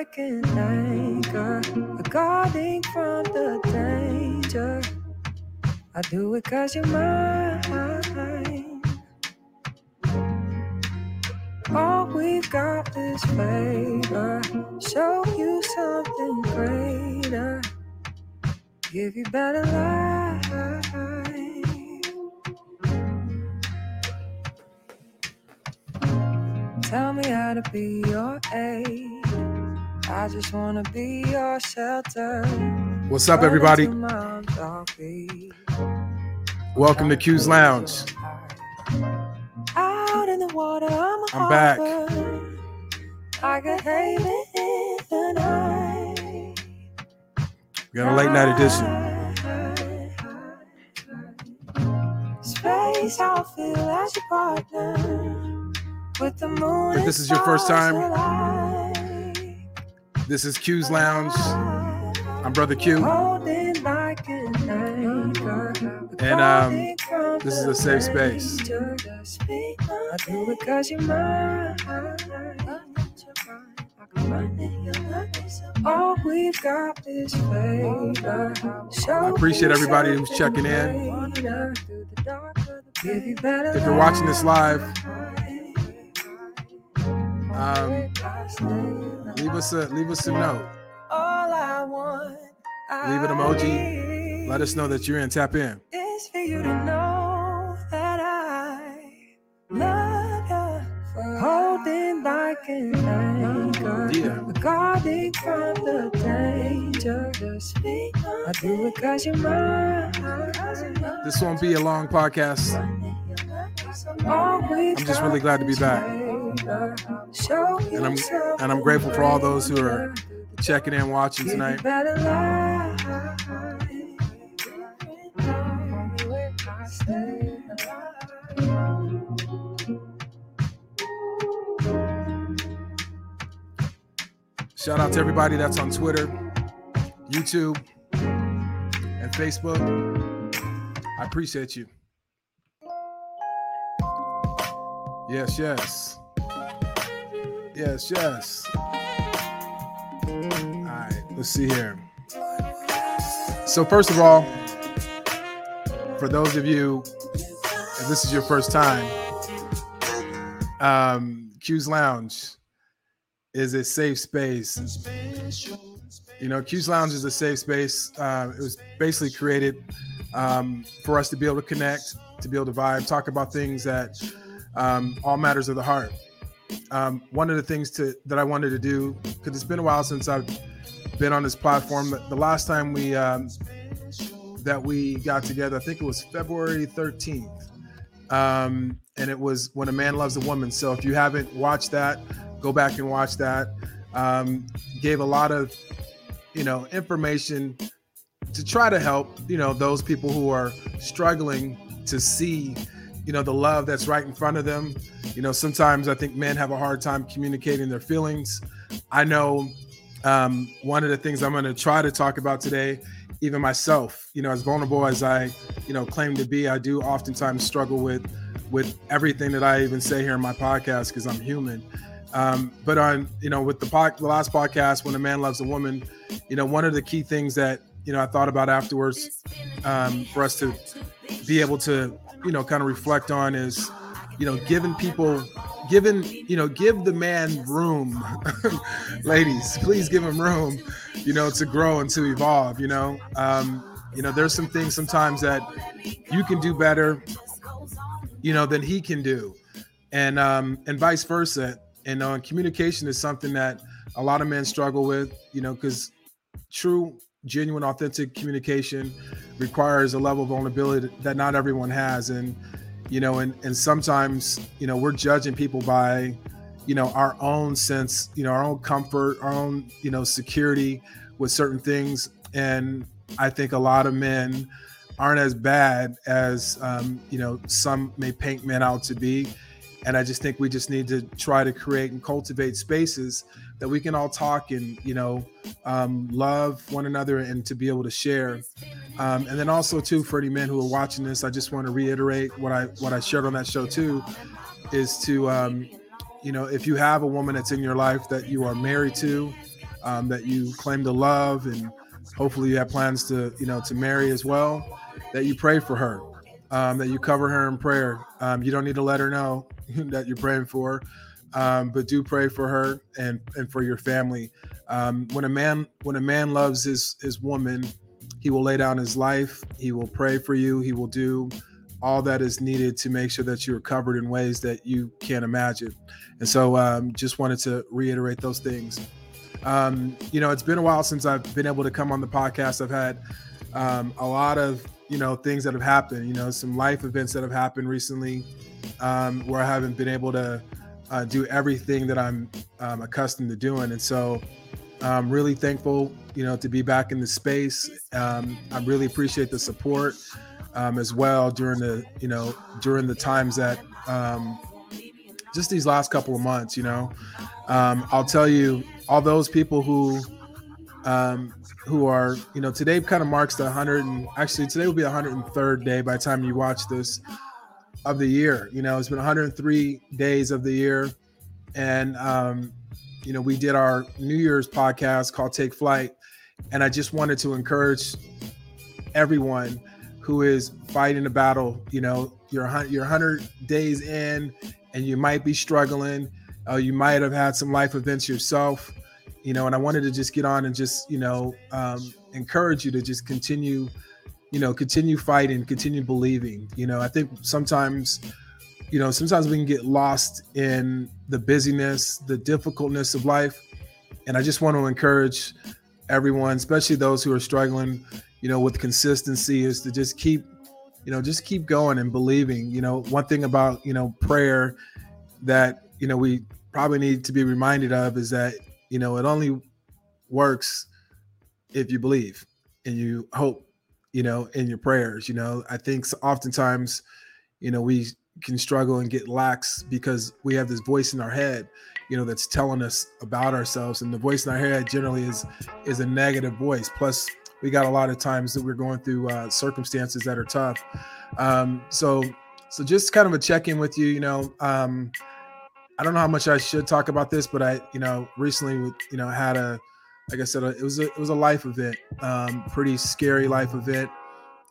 like an anchor, guarding from the danger. I do it cause you're mine. All we've got is favor. Show you something greater. Give you better life. Tell me how to be your aid. I just wanna be your shelter. What's up, everybody? Welcome to Q's Lounge. Out in the water, I'm, I'm back. Like a haven in the night. We got a late night edition. Space, I'll feel as your partner. With the moon. If this is your first time, this is Q's Lounge. I'm Brother Q. And um, this is a safe space. All we've got is. I appreciate everybody who's checking in. If you're watching this live, um, leave us a leave us a note. Leave an emoji. Let us know that you're in. Tap in. It's for you to know that I love you. For holding like an anchor. Yeah. Guarding from the danger. I do it cause you're mine. This won't be a long podcast. I'm just really glad to be back. And I'm and I'm grateful for all those who are checking in, watching tonight. Shout out to everybody that's on Twitter, YouTube, and Facebook. I appreciate you. Yes, yes. Yes, yes. All right, let's see here. So, first of all, for those of you, if this is your first time, um, Q's Lounge is a safe space. You know, Q's Lounge is a safe space. Uh, it was basically created um, for us to be able to connect, to be able to vibe, talk about things that um, all matters of the heart. Um, one of the things to that I wanted to do because it's been a while since I've been on this platform. The last time we um, that we got together, I think it was February 13th, um, and it was when a man loves a woman. So if you haven't watched that, go back and watch that. Um, gave a lot of, you know, information to try to help, you know, those people who are struggling to see, you know, the love that's right in front of them. You know, sometimes I think men have a hard time communicating their feelings. I know um, one of the things I'm going to try to talk about today, even myself, you know, as vulnerable as I, you know, claim to be, I do oftentimes struggle with with everything that I even say here in my podcast because I'm human. Um, but on you know with the, po- the last podcast, when a man loves a woman, you know one of the key things that you know I thought about afterwards um, for us to be able to you know kind of reflect on is you know giving people giving you know give the man room. Ladies please give him room you know to grow and to evolve you know? Um you know there's some things sometimes that you can do better you know than he can do. And um and vice versa. And uh, communication is something that a lot of men struggle with you know because true genuine authentic communication requires a level of vulnerability that not everyone has. And you know and and sometimes you know we're judging people by you know our own sense you know our own comfort our own you know security with certain things. And i think a lot of men aren't as bad as um, you know some may paint men out to be. And i just think we just need to try to create and cultivate spaces that we can all talk and you know um, love one another and to be able to share um, and then also too for any men who are watching this i just want to reiterate what i what i shared on that show too is to um, you know if you have a woman that's in your life that you are married to um, that you claim to love, and hopefully you have plans to, you know, to marry as well. That you pray for her, um, that you cover her in prayer. Um, you don't need to let her know that you're praying for, um, but do pray for her and and for your family. Um, when a man when a man loves his his woman, he will lay down his life. He will pray for you. He will do all that is needed to make sure that you're covered in ways that you can't imagine. And so, um, just wanted to reiterate those things. Um, you know, it's been a while since I've been able to come on the podcast. I've had um, a lot of you know things that have happened. You know, some life events that have happened recently um, where I haven't been able to uh, do everything that I'm um, accustomed to doing. And so, I'm really thankful, you know, to be back in the space. Um, I really appreciate the support um, as well during the, you know, during the times that um, just these last couple of months. You know, um, I'll tell you, all those people who um, who are, you know, today kind of marks the 100 and actually today will be the 103rd day by the time you watch this of the year. You know, it's been 103 days of the year, and um, you know, we did our New Year's podcast called Take Flight, and I just wanted to encourage everyone who is fighting a battle. You know, you're you're 100 days in, and you might be struggling. Uh, you might have had some life events yourself. You know, and I wanted to just get on and just you know um, encourage you to just continue, you know, continue fighting, continue believing. You know, I think sometimes you know, sometimes we can get lost in the busyness, the difficultness of life. And I just want to encourage everyone, especially those who are struggling, you know, with consistency is to just keep, you know, just keep going and believing. You know, one thing about, you know, prayer that, you know, we probably need to be reminded of is that, you know, it only works if you believe and you hope, you know, in your prayers. You know, I think oftentimes, you know, we can struggle and get lax because we have this voice in our head you know that's telling us about ourselves and the voice in our head generally is is a negative voice plus we got a lot of times that we're going through uh, circumstances that are tough um, so so just kind of a check-in with you you know um, i don't know how much i should talk about this but i you know recently you know had a like i said it was a it was a life event um, pretty scary life event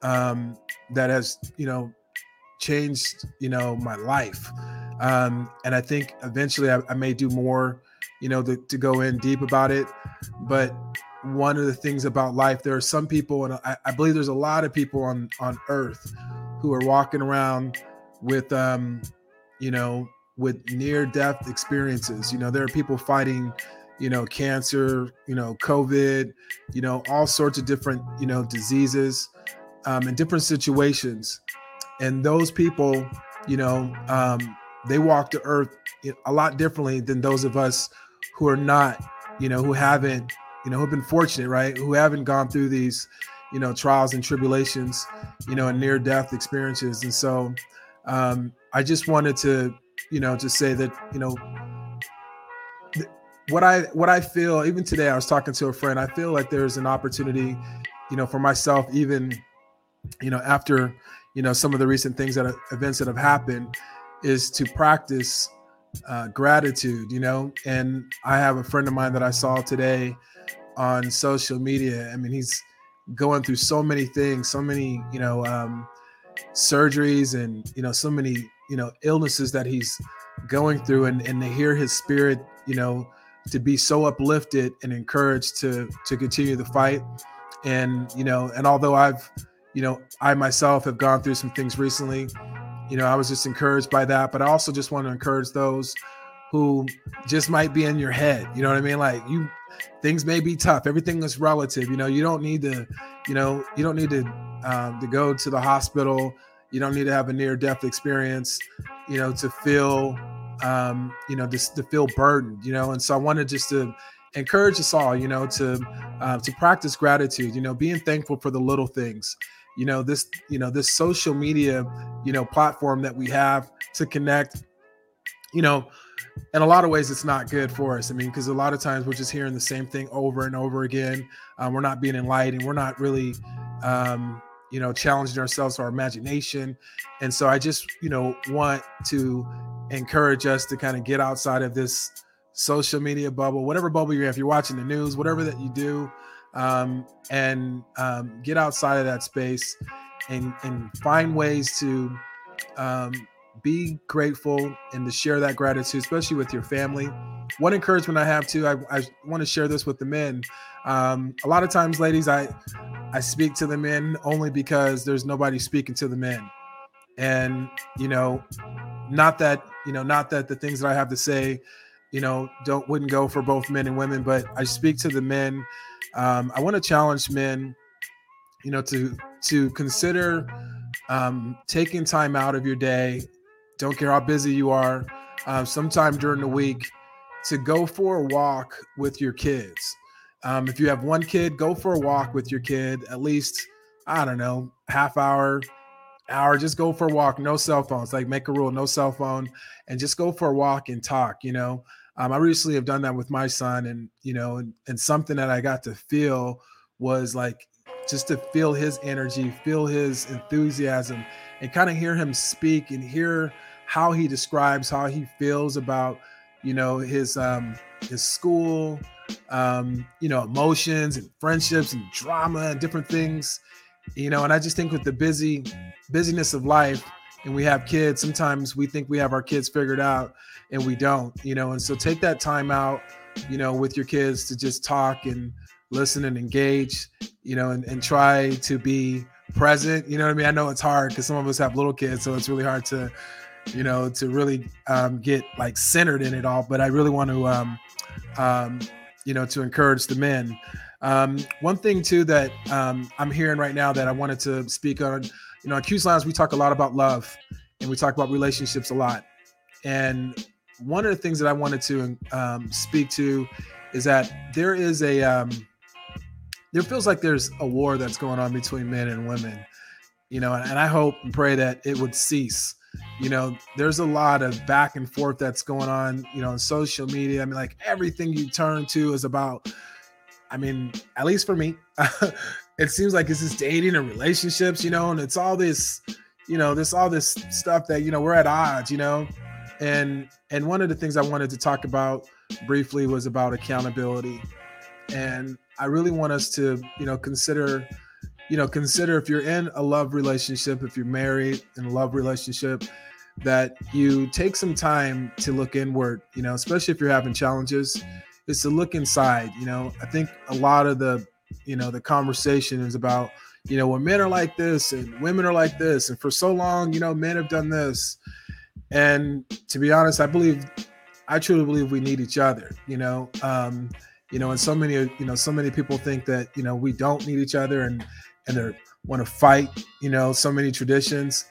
um, that has you know changed you know my life. Um and i think eventually i, I may do more you know to, to go in deep about it. But one of the things about life there are some people and I, I believe there's a lot of people on on earth who are walking around with um you know with near death experiences. You know there are people fighting you know cancer you know covid you know all sorts of different you know diseases um, in different situations and those people you know um, they walk the earth a lot differently than those of us who are not you know who haven't you know who've been fortunate right who haven't gone through these you know trials and tribulations you know and near death experiences and so um, i just wanted to you know to say that you know what i what i feel even today i was talking to a friend i feel like there's an opportunity you know for myself even you know after you know some of the recent things that events that have happened is to practice uh, gratitude you know? And i have a friend of mine that i saw today on social media. I mean he's going through so many things so many you know um, surgeries and you know so many you know illnesses that he's going through and and to hear his spirit you know to be so uplifted and encouraged to to continue the fight and you know and although i've you know, I myself have gone through some things recently. You know, I was just encouraged by that, but I also just want to encourage those who just might be in your head. You know what I mean? Like you, things may be tough. Everything is relative. You know, you don't need to, you know, you don't need to um, to go to the hospital. You don't need to have a near death experience. You know, to feel, um, you know, just to feel burdened. You know, and so I wanted just to encourage us all. You know, to uh, to practice gratitude. You know, being thankful for the little things you know this you know this social media you know platform that we have to connect you know in a lot of ways it's not good for us i mean because a lot of times we're just hearing the same thing over and over again um, we're not being enlightened we're not really um, you know challenging ourselves or our imagination and so i just you know want to encourage us to kind of get outside of this social media bubble, whatever bubble you're in, if you're watching the news, whatever that you do, um, and um, get outside of that space and, and find ways to um, be grateful and to share that gratitude, especially with your family. One encouragement I have too, I, I want to share this with the men. Um, a lot of times, ladies, I I speak to the men only because there's nobody speaking to the men, and you know, not that you know, not that the things that I have to say, you know, don't wouldn't go for both men and women, but I speak to the men. Um, I want to challenge men, you know, to to consider um, taking time out of your day. Don't care how busy you are, uh, sometime during the week, to go for a walk with your kids. Um, if you have one kid, go for a walk with your kid. At least I don't know, half hour, hour. Just go for a walk. No cell phones. Like make a rule, no cell phone, and just go for a walk and talk. You know, um, I recently have done that with my son, and you know, and, and something that I got to feel was like just to feel his energy, feel his enthusiasm, and kind of hear him speak and hear how he describes how he feels about you know his um his school um you know emotions and friendships and drama and different things you know and i just think with the busy busyness of life and we have kids sometimes we think we have our kids figured out and we don't you know and so take that time out you know with your kids to just talk and listen and engage you know and, and try to be present you know what i mean? I know it's hard because some of us have little kids so it's really hard to you know to really um, get like centered in it all but i really want to um, um, you know to encourage the men um, one thing too that um, i'm hearing right now that i wanted to speak on you know at Q's Lounge we talk a lot about love and we talk about relationships a lot. And one of the things that i wanted to um, speak to is that there is a um, there feels like there's a war that's going on between men and women you know and i hope and pray that it would cease. You know there's a lot of back and forth that's going on you know on social media. I mean like everything you turn to is about i mean at least for me it seems like it's just dating and relationships you know and it's all this you know this all this stuff that you know we're at odds you know? And and one of the things i wanted to talk about briefly was about accountability. And i really want us to you know consider you know consider if you're in a love relationship if you're married in a love relationship that you take some time to look inward you know especially if you're having challenges is to look inside you know? I think a lot of the you know the conversation is about you know when men are like this and women are like this and for so long you know men have done this. And to be honest i believe i truly believe we need each other you know? Um you know and so many you know so many people think that you know we don't need each other and and they want to fight, you know, so many traditions.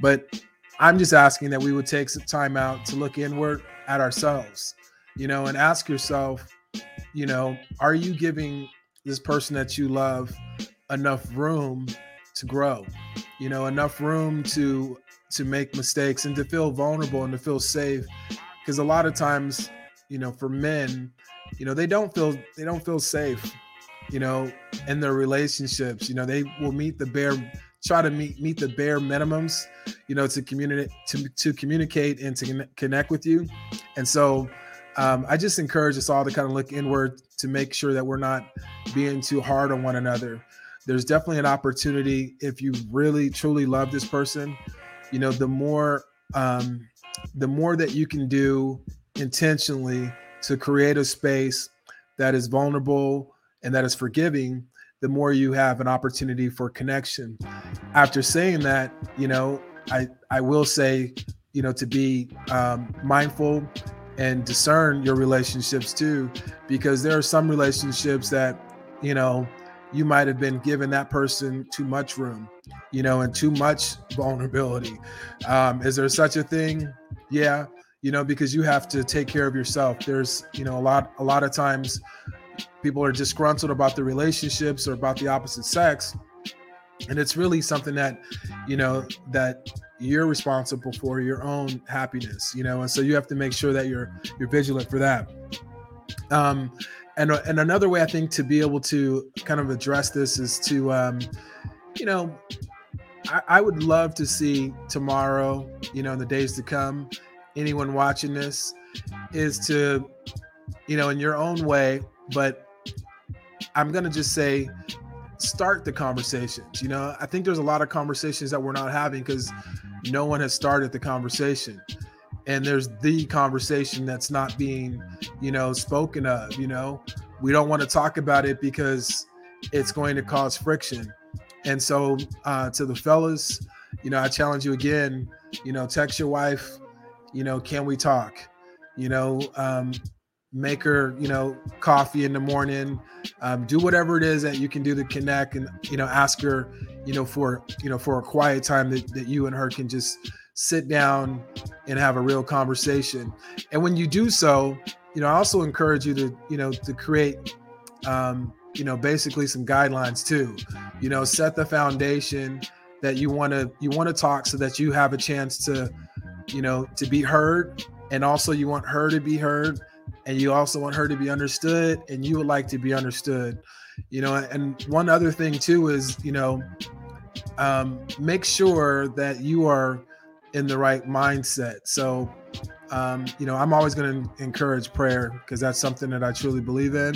But I'm just asking that we would take some time out to look inward at ourselves, you know, and ask yourself, you know, are you giving this person that you love enough room to grow? You know, enough room to to make mistakes and to feel vulnerable and to feel safe because a lot of times, you know, for men, you know, they don't feel they don't feel safe you know, in their relationships. You know, they will meet the bare try to meet meet the bare minimums, you know, to communicate to to communicate and to connect with you. And so um, I just encourage us all to kind of look inward to make sure that we're not being too hard on one another. There's definitely an opportunity if you really truly love this person, you know, the more um, the more that you can do intentionally to create a space that is vulnerable and that is forgiving, the more you have an opportunity for connection. After saying that, you know, I I will say, you know, to be um, mindful and discern your relationships too, because there are some relationships that, you know, you might have been giving that person too much room, you know, and too much vulnerability. Um, is there such a thing? Yeah, you know, because you have to take care of yourself. There's, you know, a lot, a lot of times people are disgruntled about the relationships or about the opposite sex and it's really something that you know that you're responsible for your own happiness you know and so you have to make sure that you're you're vigilant for that um and and another way i think to be able to kind of address this is to um you know I, I would love to see tomorrow you know in the days to come anyone watching this is to, you know, in your own way, but I'm gonna just say start the conversations. You know, I think there's a lot of conversations that we're not having because no one has started the conversation. And there's the conversation that's not being, you know, spoken of. You know, we don't want to talk about it because it's going to cause friction. And so, uh, to the fellas, you know, I challenge you again, you know, text your wife, you know, can we talk? You know, um, make her, you know, coffee in the morning, um, do whatever it is that you can do to connect and, you know, ask her, you know, for, you know, for a quiet time that, that you and her can just sit down and have a real conversation. And when you do so, you know, I also encourage you to, you know, to create, um, you know, basically some guidelines too, you know, set the foundation that you want to, you want to talk so that you have a chance to, you know, to be heard. And also you want her to be heard and you also want her to be understood and you would like to be understood you know and one other thing too is you know um, make sure that you are in the right mindset. So um, you know i'm always going to encourage prayer because that's something that i truly believe in.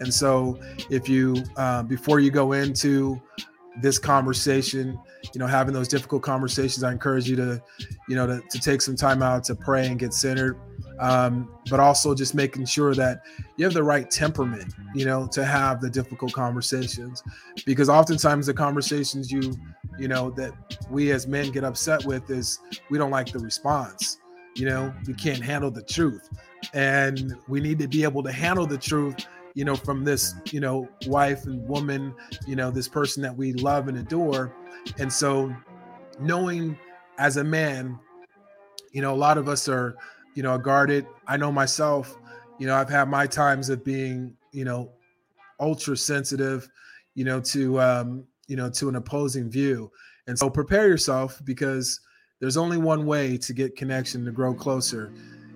And so if you uh, before you go into this conversation you know having those difficult conversations i encourage you to you know to, to take some time out to pray and get centered um, but also just making sure that you have the right temperament, you know, to have the difficult conversations. Because oftentimes the conversations you, you know, that we as men get upset with is we don't like the response. You know, we can't handle the truth, and we need to be able to handle the truth. You know, from this, you know, wife and woman, you know, this person that we love and adore. And so, knowing as a man, you know, a lot of us are you know, guarded. I know myself, you know, I've had my times of being, you know, ultra sensitive, you know, to um, you know, to an opposing view. And so prepare yourself because there's only one way to get connection to grow closer.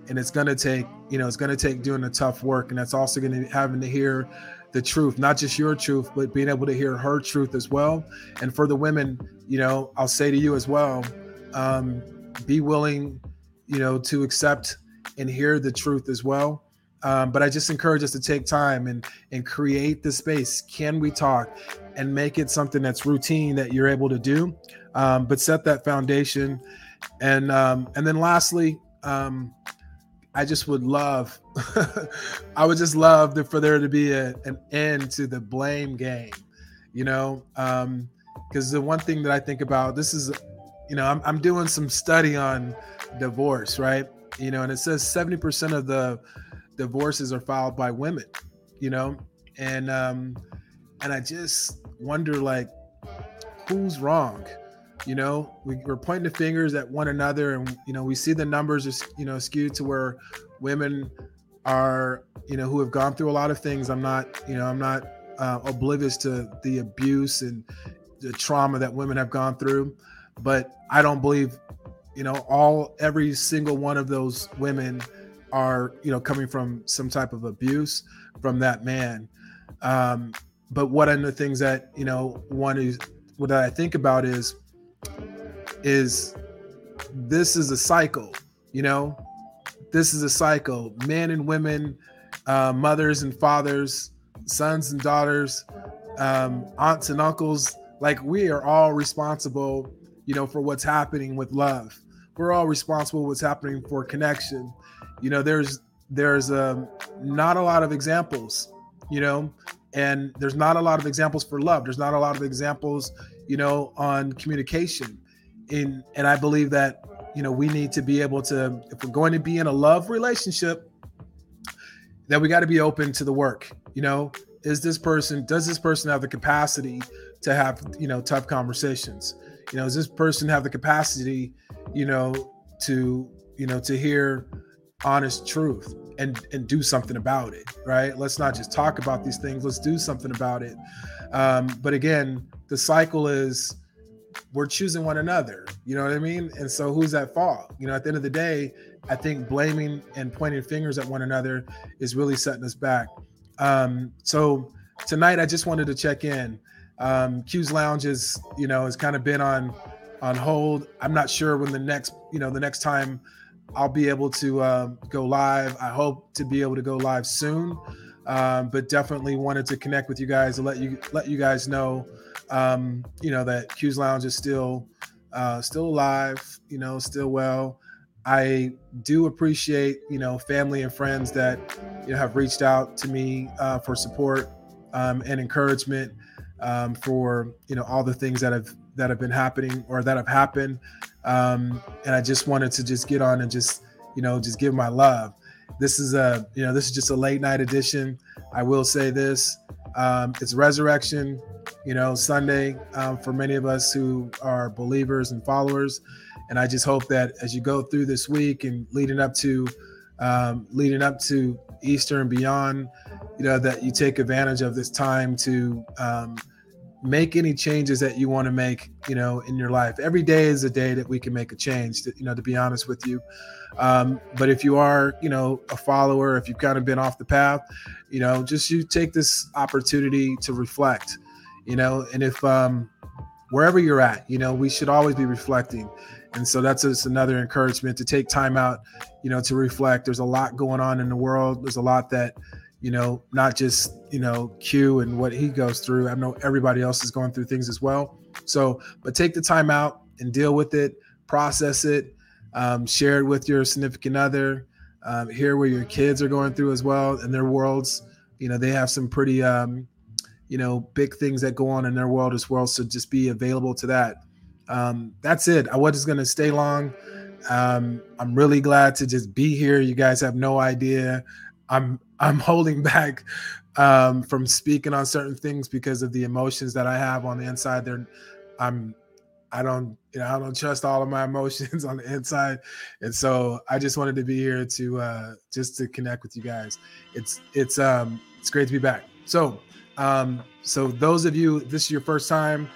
And it's gonna take, you know, it's gonna take doing the tough work. And that's also gonna be having to hear the truth, not just your truth, but being able to hear her truth as well. And for the women, you know, I'll say to you as well, um, be willing you know, to accept and hear the truth as well. Um, but I just encourage us to take time and and create the space. Can we talk and make it something that's routine that you're able to do, um, but set that foundation. And um, and then lastly, um, I just would love, I would just love for there to be a, an end to the blame game. You know, because um, the one thing that I think about this is, you know, I'm I'm doing some study on divorce, right? You know, and it says 70% of the divorces are filed by women, you know, and um, and I just wonder like who's wrong? You know, we, we're pointing the fingers at one another, and you know, we see the numbers is you know skewed to where women are, you know, who have gone through a lot of things. I'm not, you know, I'm not uh, oblivious to the abuse and the trauma that women have gone through, but I don't believe you know all every single one of those women are you know coming from some type of abuse from that man. Um but one of the things that you know one is what i think about is is this is a cycle you know? This is a cycle. Men and women uh, mothers and fathers sons and daughters um, aunts and uncles like we are all responsible you know for what's happening with love. We're all responsible what's happening for connection. You know there's there's um, not a lot of examples you know and there's not a lot of examples for love. There's not a lot of examples you know on communication. In and i believe that you know we need to be able to if we're going to be in a love relationship that we got to be open to the work you know? Is this person does this person have the capacity to have you know tough conversations you know does this person have the capacity you know, to you know to hear honest truth and and do something about it right? Let's not just talk about these things. Let's do something about it. Um but again the cycle is we're choosing one another. You know what i mean? And so who's at fault? You know at the end of the day i think blaming and pointing fingers at one another is really setting us back. Um so tonight i just wanted to check in um q's lounge is you know has kind of been on on hold. I'm not sure when the next, you know, the next time I'll be able to um, go live. I hope to be able to go live soon, um, but definitely wanted to connect with you guys and let you let you guys know, um, you know, that Q's Lounge is still uh, still alive. You know, still well. I do appreciate you know family and friends that you know have reached out to me uh, for support um, and encouragement um, for you know all the things that have that have been happening or that have happened. Um, and I just wanted to just get on and just you know just give my love. This is a you know this is just a late night edition. I will say this: um, it's resurrection, you know, Sunday um, for many of us who are believers and followers. And I just hope that as you go through this week and leading up to um, leading up to Easter and beyond, you know, that you take advantage of this time to um, make any changes that you want to make, you know, in your life. Every day is a day that we can make a change, to, you know, to be honest with you. Um, but if you are, you know, a follower, if you've kind of been off the path, you know, just you take this opportunity to reflect, you know, and if um, wherever you're at, you know, we should always be reflecting. And so that's just another encouragement to take time out, you know, to reflect. There's a lot going on in the world. There's a lot that, you know, not just, you know, Q and what he goes through. I know everybody else is going through things as well. So, but take the time out and deal with it, process it, um, share it with your significant other, um, hear where your kids are going through as well in their worlds. You know, they have some pretty, um, you know, big things that go on in their world as well. So just be available to that. Um, that's it. I wasn't going to stay long. Um, I'm really glad to just be here. You guys have no idea. I'm I'm holding back um, from speaking on certain things because of the emotions that I have on the inside. There, I'm I don't you know I don't trust all of my emotions on the inside, and so I just wanted to be here to uh, just to connect with you guys. It's it's um it's great to be back. So um so those of you this is your first time,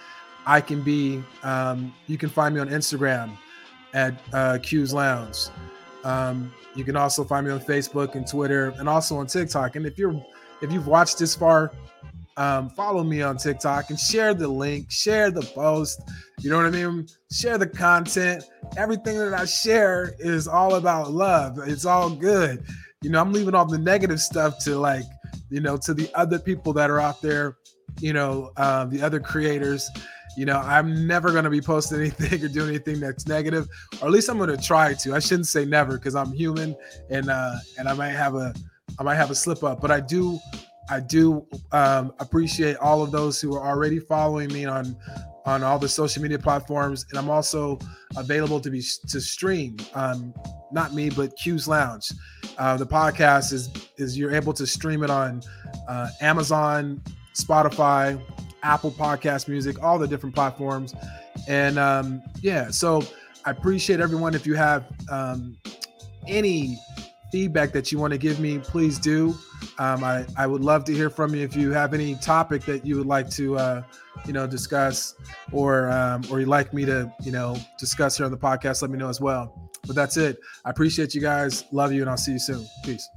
I can be um, you can find me on Instagram at uh, Q's Lounge. Um, you can also find me on Facebook and Twitter, and also on TikTok. And if you're if you've watched this far, um, follow me on TikTok and share the link, share the post. You know what I mean? Share the content. Everything that I share is all about love. It's all good. You know, I'm leaving all the negative stuff to like, you know, to the other people that are out there, you know, um, the other creators. You know, I'm never going to be posting anything or doing anything that's negative, or at least I'm going to try to. I shouldn't say never because I'm human and uh, and I might have a I might have a slip up, but I do I do um, appreciate all of those who are already following me on on all the social media platforms, and I'm also available to be to stream. Um, not me, but Q's Lounge. Uh, the podcast is is you're able to stream it on uh, Amazon, Spotify, Apple Podcast Music, all the different platforms, and um, yeah. So I appreciate everyone. If you have um, any feedback that you want to give me, please do. Um, I, I would love to hear from you if you have any topic that you would like to, uh, you know, discuss or um, or you'd like me to, you know, discuss here on the podcast. Let me know as well. But that's it. I appreciate you guys. Love you, and I'll see you soon. Peace.